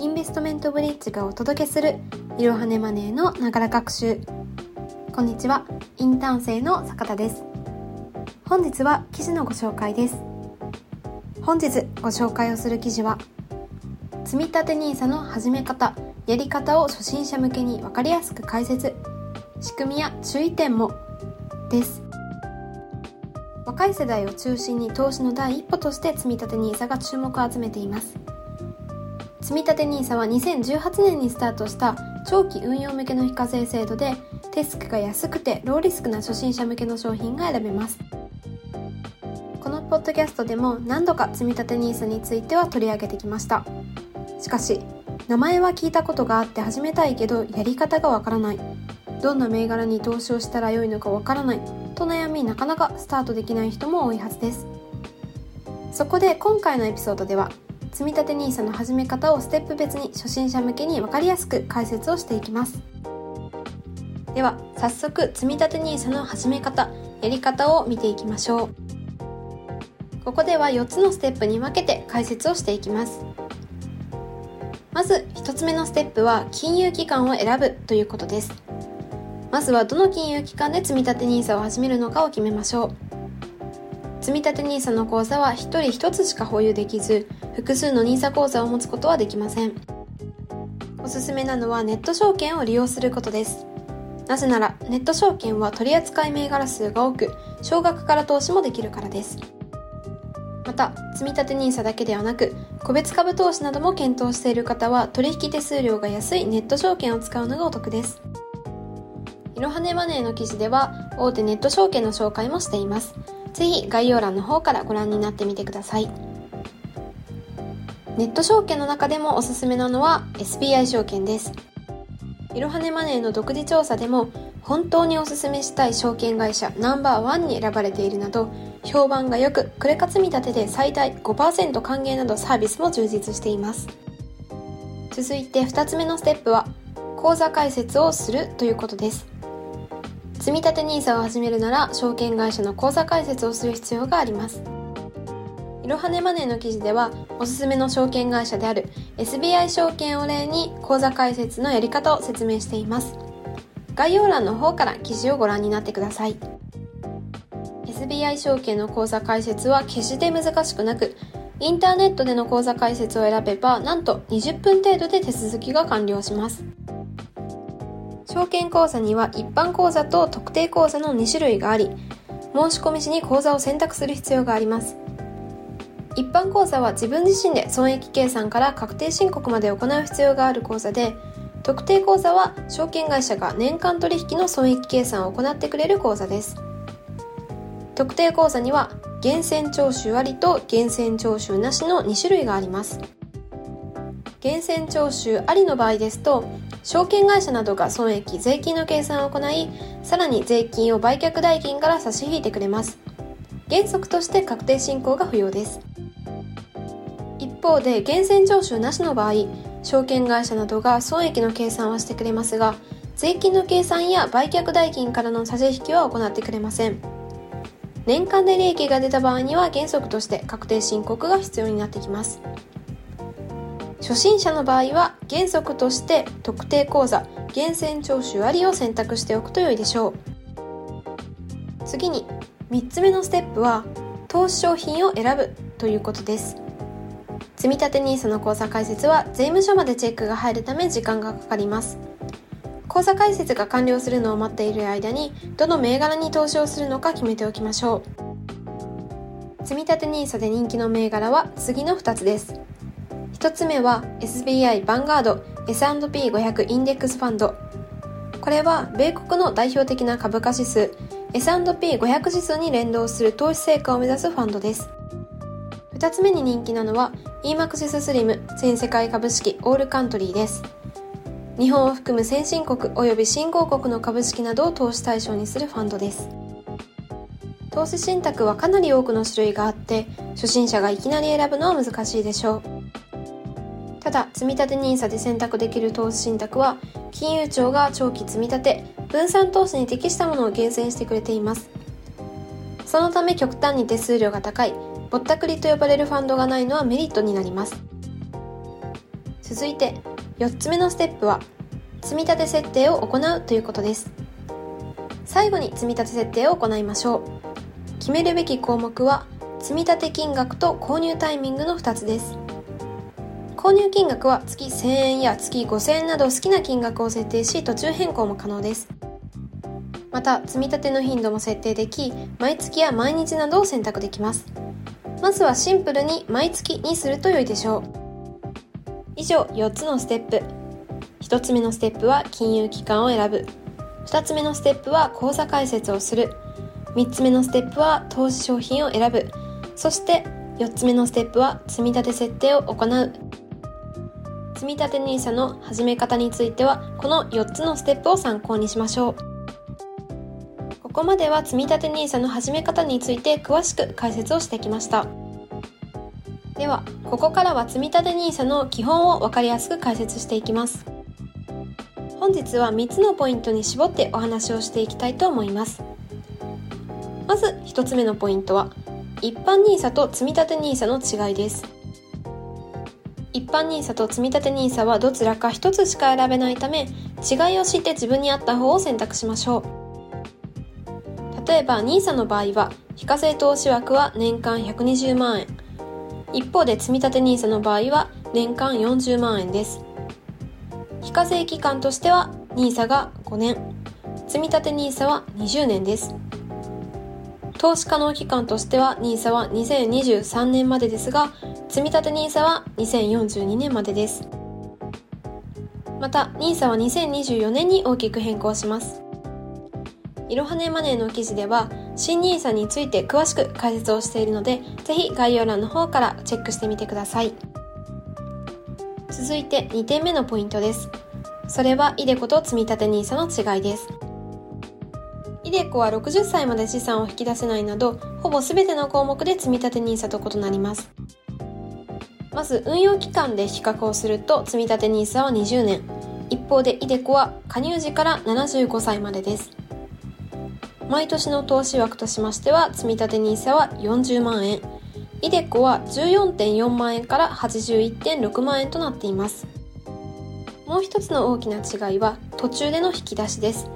インベストメントブリッジがお届けするいろはねマネーのながら学習。こんにちは。インターン生の坂田です。本日は記事のご紹介です。本日ご紹介をする記事は積立 NISA の始め方やり方を初心者向けに分かりやすく解説。仕組みや注意点もです。若い世代を中心に投資の第一歩として積立 NISA が注目を集めています。積立 NISA は2018年にスタートした長期運用向けの非課税制度でテスクが安くてローリスクな初心者向けの商品が選べます。このポッドキャストでも何度か積立 NISA については取り上げてきました。しかし名前は聞いたことがあって始めたいけどやり方がわからない。どんな銘柄に投資をしたらよいのかわからない。と悩みなかなかスタートできない人も多いはずです。そこで今回のエピソードでは積立 NISA の始め方をステップ別に初心者向けに分かりやすく解説をしていきます。では早速積立 NISA の始め方やり方を見ていきましょう。ここでは4つのステップに分けて解説をしていきます。まず1つ目のステップは金融機関を選ぶということです。まずはどの金融機関で積立 NISA を始めるのかを決めましょう。積立 NISA の口座は1人1つしか保有できず複数の NISA 口座を持つことはできません。おすすめなのはネット証券を利用することです。なぜならネット証券は取扱い銘柄数が多く少額から投資もできるからです。また積立 NISA だけではなく個別株投資なども検討している方は取引手数料が安いネット証券を使うのがお得です。いろはねマネーの記事では大手ネット証券の紹介もしています。ぜひ概要欄の方からご覧になってみてください。ネット証券の中でもおすすめなのは SBI 証券です。いろはねマネーの独自調査でも本当におすすめしたい証券会社ナンバーワンに選ばれているなど評判が良くクレカ積み立てで最大5%還元などサービスも充実しています。続いて2つ目のステップは口座開設をするということです。積立 NISA を始めるなら証券会社の口座開設をする必要があります。いろはねマネーの記事ではおすすめの証券会社である SBI 証券を例に口座開設のやり方を説明しています。概要欄の方から記事をご覧になってください。SBI 証券の口座開設は決して難しくなくインターネットでの口座開設を選べばなんと20分程度で手続きが完了します。証券口座には一般口座と特定口座の2種類があり申し込み時に口座を選択する必要があります。一般口座は自分自身で損益計算から確定申告まで行う必要がある口座で特定口座は証券会社が年間取引の損益計算を行ってくれる口座です。特定口座には源泉徴収ありと源泉徴収なしの2種類があります。源泉徴収ありの場合ですと証券会社などが損益税金の計算を行いさらに税金を売却代金から差し引いてくれます。原則として確定申告が不要です。一方で源泉徴収なしの場合証券会社などが損益の計算はしてくれますが税金の計算や売却代金からの差し引きは行ってくれません。年間で利益が出た場合には原則として確定申告が必要になってきます。初心者の場合は原則として特定口座源泉徴収ありを選択しておくと良いでしょう。次に3つ目のステップは投資商品を選ぶということです。積立 NISA の口座開設は税務署までチェックが入るため時間がかかります。口座開設が完了するのを待っている間にどの銘柄に投資をするのか決めておきましょう。積立 NISA で人気の銘柄は次の2つです。1つ目は SBI バンガード S&P500 インデックスファンド。これは米国の代表的な株価指数 S&P500 指数に連動する投資成果を目指すファンドです。2つ目に人気なのは EMAXIS スリム全世界株式オールカントリーです。日本を含む先進国及び新興国の株式などを投資対象にするファンドです。投資信託はかなり多くの種類があって初心者がいきなり選ぶのは難しいでしょう。ただ積立 NISA で選択できる投資信託は金融庁が長期積み立て分散投資に適したものを厳選してくれています。そのため極端に手数料が高いぼったくりと呼ばれるファンドがないのはメリットになります。続いて4つ目のステップは積立設定を行うということです。最後に積立設定を行いましょう。決めるべき項目は積立金額と購入タイミングの2つです。購入金額は月1000円や月5000円など好きな金額を設定し途中変更も可能です。また積み立ての頻度も設定でき毎月や毎日などを選択できます。まずはシンプルに毎月にすると良いでしょう。以上4つのステップ。1つ目のステップは金融機関を選ぶ。2つ目のステップは口座開設をする。3つ目のステップは投資商品を選ぶ。そして4つ目のステップは積み立て設定を行う。積立 NISA の始め方についてはこの4つのステップを参考にしましょう。ここまでは積立 NISA の始め方について詳しく解説をしてきました。ではここからは積立 NISA の基本を分かりやすく解説していきます。本日は3つのポイントに絞ってお話をしていきたいと思います。まず1つ目のポイントは一般 NISA と積立 NISA の違いです。一般 NISA と積立 NISA はどちらか1つしか選べないため違いを知って自分に合った方を選択しましょう。例えば NISA の場合は非課税投資枠は年間120万円。一方で積立 NISA の場合は年間40万円です。非課税期間としては NISA が5年。積立 NISA は20年です。投資可能期間としては NISA は2023年までですが積立 NISA は2042年までです。また NISA は2024年に大きく変更します。いろはねマネーの記事では新 NISA について詳しく解説をしているのでぜひ概要欄の方からチェックしてみてください。続いて2点目のポイントです。それは iDeCo と積立 NISA の違いです。イデコは60歳まで資産を引き出せないなど、ほぼ全ての項目で積立 NISA と異なります。まず、運用期間で比較をすると、積立 NISA は20年。一方で、イデコは加入時から75歳までです。毎年の投資枠としましては、積立 NISA は40万円。イデコは14.4万円から81.6万円となっています。もう一つの大きな違いは、途中での引き出しです。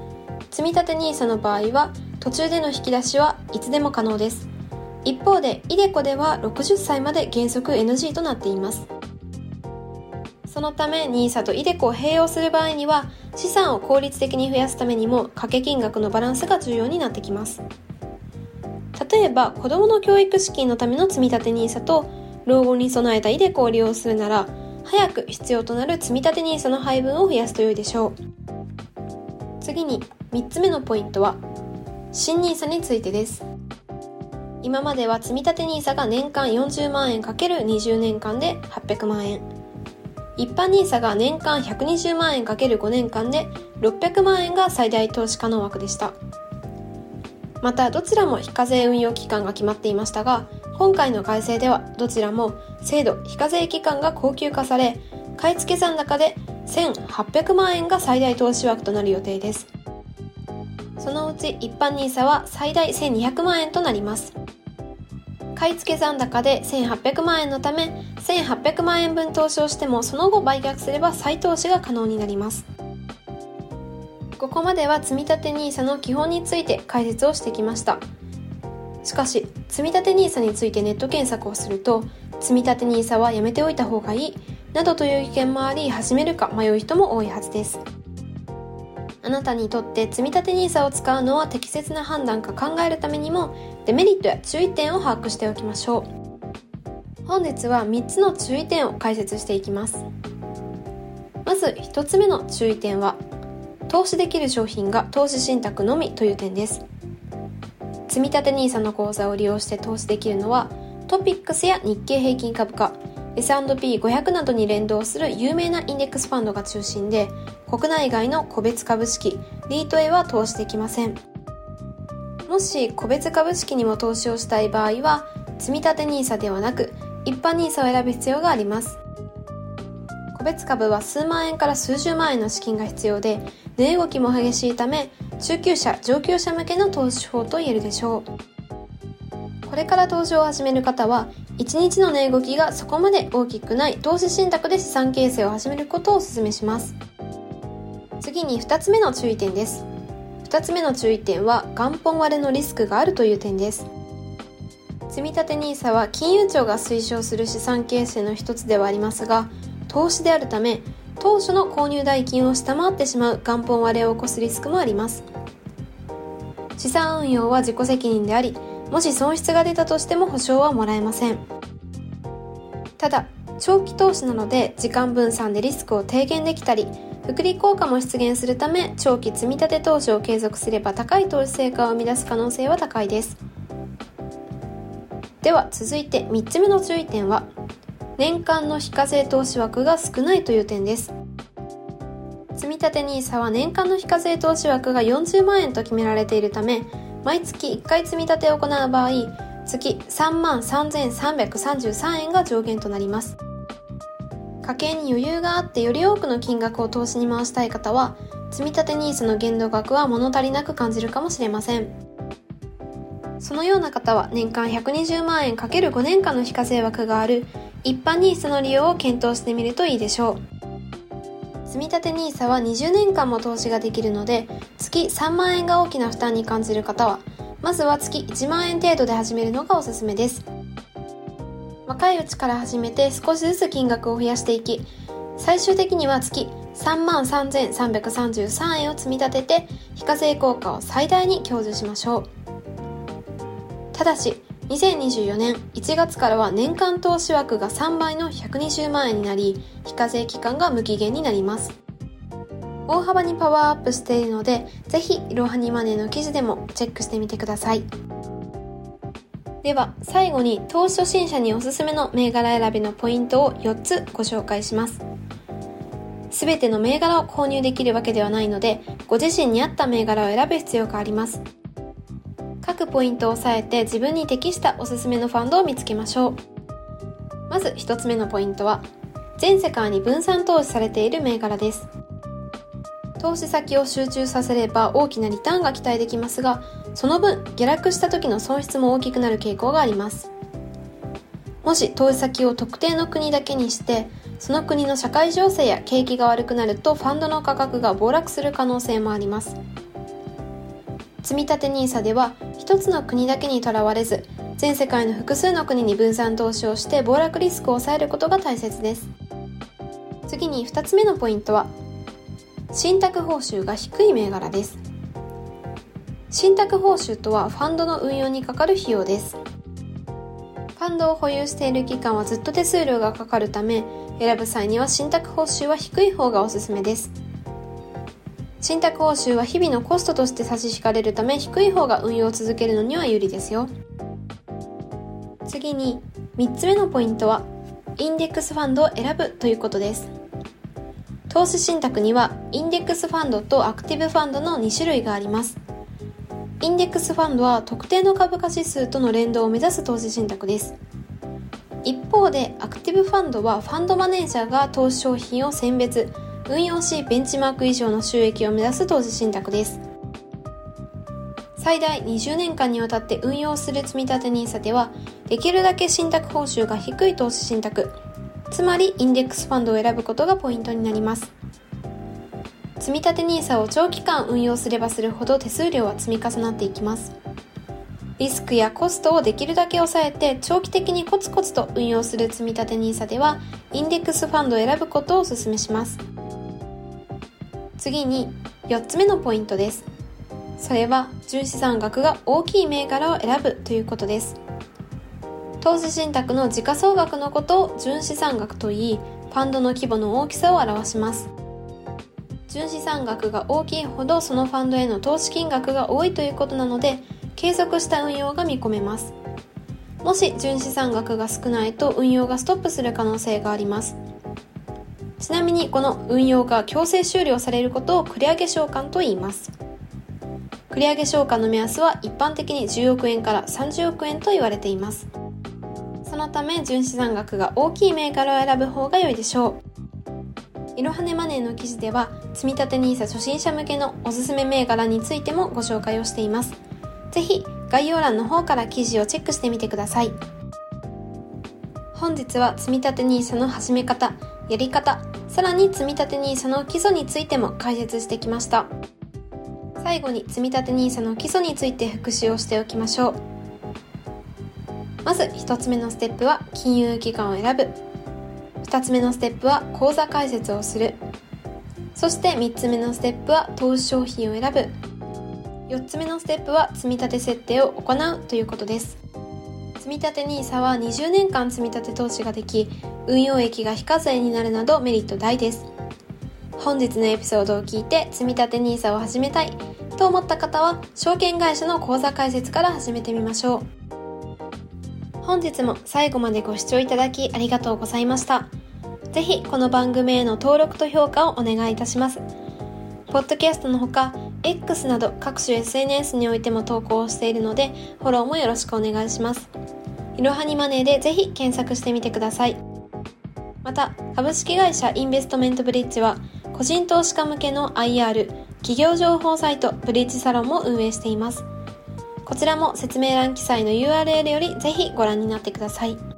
積立 NISA の場合は途中での引き出しはいつでも可能です。一方で iDeCo では60歳まで原則 NG となっています。そのため NISA と iDeCo を併用する場合には資産を効率的に増やすためにも掛け金額のバランスが重要になってきます。例えば子どもの教育資金のための積立 NISA と老後に備えた iDeCo を利用するなら早く必要となる積立 NISA の配分を増やすと良いでしょう。次に3つ目のポイントは新 NISA についてです。今までは積立 NISA が年間40万円 ×20 年間で800万円。一般 NISA が年間120万円 ×5 年間で600万円が最大投資可能枠でした。またどちらも非課税運用期間が決まっていましたが今回の改正ではどちらも制度非課税期間が高級化され買い付け残高で1800万円が最大投資枠となる予定です。そのうち一般 NISA は最大1200万円となります。買い付け残高で1800万円のため、1800万円分投資をしてもその後売却すれば再投資が可能になります。ここまでは積立 NISA の基本について解説をしてきました。しかし、積立 NISA についてネット検索をすると、積立 NISA はやめておいた方がいい、などという意見もあり、始めるか迷う人も多いはずです。あなたにとって積立 NISA を使うのは適切な判断か考えるためにもデメリットや注意点を把握しておきましょう。本日は3つの注意点を解説していきます。まず1つ目の注意点は投資できる商品が投資信託のみという点です。積立 NISA の口座を利用して投資できるのはトピックスや日経平均株価 S&P500 などに連動する有名なインデックスファンドが中心で国内外の個別株式、リートへは投資できません。もし個別株式にも投資をしたい場合は、積立 NISA ではなく、一般 NISA を選ぶ必要があります。個別株は数万円から数十万円の資金が必要で、値動きも激しいため、中級者、上級者向けの投資法と言えるでしょう。これから投資を始める方は、1日の値動きがそこまで大きくない投資信託で資産形成を始めることをお勧めします。次に2つ目の注意点です。2つ目の注意点は元本割れのリスクがあるという点です。積立 NISA は金融庁が推奨する資産形成の一つではありますが投資であるため当初の購入代金を下回ってしまう元本割れを起こすリスクもあります。資産運用は自己責任でありもし損失が出たとしても保証はもらえません。ただ長期投資なので時間分散でリスクを低減できたり福利効果も出現するため長期積立投資を継続すれば高い投資成果を生み出す可能性は高いです。では続いて3つ目の注意点は年間の非課税投資枠が少ないという点です。積立 NISA は年間の非課税投資枠が40万円と決められているため毎月1回積み立てを行う場合月3万3333円が上限となります。家計に余裕があってより多くの金額を投資に回したい方は積立 NISA の限度額は物足りなく感じるかもしれません。そのような方は年間120万円 ×5 年間の非課税枠がある一般 NISA の利用を検討してみるといいでしょう。積立 NISA は20年間も投資ができるので月3万円が大きな負担に感じる方はまずは月1万円程度で始めるのがおすすめです。若いうちから始めて少しずつ金額を増やしていき最終的には月3万3333円を積み立てて非課税効果を最大に享受しましょう。ただし2024年1月からは年間投資枠が3倍の120万円になり非課税期間が無期限になります。大幅にパワーアップしているので、ぜひ、いろはにマネーの記事でもチェックしてみてください。では、最後に投資初心者におすすめの銘柄選びのポイントを4つご紹介します。すべての銘柄を購入できるわけではないので、ご自身に合った銘柄を選ぶ必要があります。各ポイントを押さえて自分に適したおすすめのファンドを見つけましょう。まず1つ目のポイントは、全世界に分散投資されている銘柄です。投資先を集中させれば大きなリターンが期待できますがその分下落した時の損失も大きくなる傾向があります。もし投資先を特定の国だけにしてその国の社会情勢や景気が悪くなるとファンドの価格が暴落する可能性もあります。積立 NISA では一つの国だけにとらわれず全世界の複数の国に分散投資をして暴落リスクを抑えることが大切です。次に2つ目のポイントは信託報酬が低い銘柄です。信託報酬とはファンドの運用にかかる費用です。ファンドを保有している期間はずっと手数料がかかるため選ぶ際には信託報酬は低い方がおすすめです。信託報酬は日々のコストとして差し引かれるため低い方が運用を続けるのには有利ですよ。次に3つ目のポイントはインデックスファンドを選ぶということです。投資信託にはインデックスファンドとアクティブファンドの2種類があります。インデックスファンドは特定の株価指数との連動を目指す投資信託です。一方でアクティブファンドはファンドマネージャーが投資商品を選別運用しベンチマーク以上の収益を目指す投資信託です。最大20年間にわたって運用する積立 NISA ではできるだけ信託報酬が低い投資信託つまりインデックスファンドを選ぶことがポイントになります。積立 NISA を長期間運用すればするほど手数料は積み重なっていきます。リスクやコストをできるだけ抑えて長期的にコツコツと運用する積立 NISA ではインデックスファンドを選ぶことをお勧めします。次に4つ目のポイントです。それは純資産額が大きい銘柄を選ぶということです。投資信託の時価総額のことを純資産額といい、ファンドの規模の大きさを表します。純資産額が大きいほどそのファンドへの投資金額が多いということなので、継続した運用が見込めます。もし純資産額が少ないと運用がストップする可能性があります。ちなみにこの運用が強制終了されることを繰り上げ償還と言います。繰り上げ償還の目安は一般的に10億円から30億円と言われています。そのため純資産額が大きい銘柄を選ぶ方が良いでしょういろはねマネーの記事では積立 NISA 初心者向けのおすすめ銘柄についてもご紹介をしていますぜひ概要欄の方から記事をチェックしてみてください本日は積立 NISA の始め方、やり方、さらに積立 NISA の基礎についても解説してきました。最後に積立 NISA の基礎について復習をしておきましょう。まず1つ目のステップは金融機関を選ぶ。2つ目のステップは口座開設をする。そして3つ目のステップは投資商品を選ぶ。4つ目のステップは積立設定を行うということです。積立 NISA は20年間積立投資ができ、運用益が非課税になるなどメリット大です。本日のエピソードを聞いて積立 NISA を始めたいと思った方は証券会社の口座開設から始めてみましょう。本日も最後までご視聴いただきありがとうございました。ぜひこの番組への登録と評価をお願いいたします。ポッドキャストのほか、X など各種 SNS においても投稿をしているので、フォローもよろしくお願いします。いろはにマネーでぜひ検索してみてください。また、株式会社インベストメントブリッジは、個人投資家向けの IR、企業情報サイトブリッジサロンも運営しています。こちらも説明欄記載の URL よりぜひご覧になってください。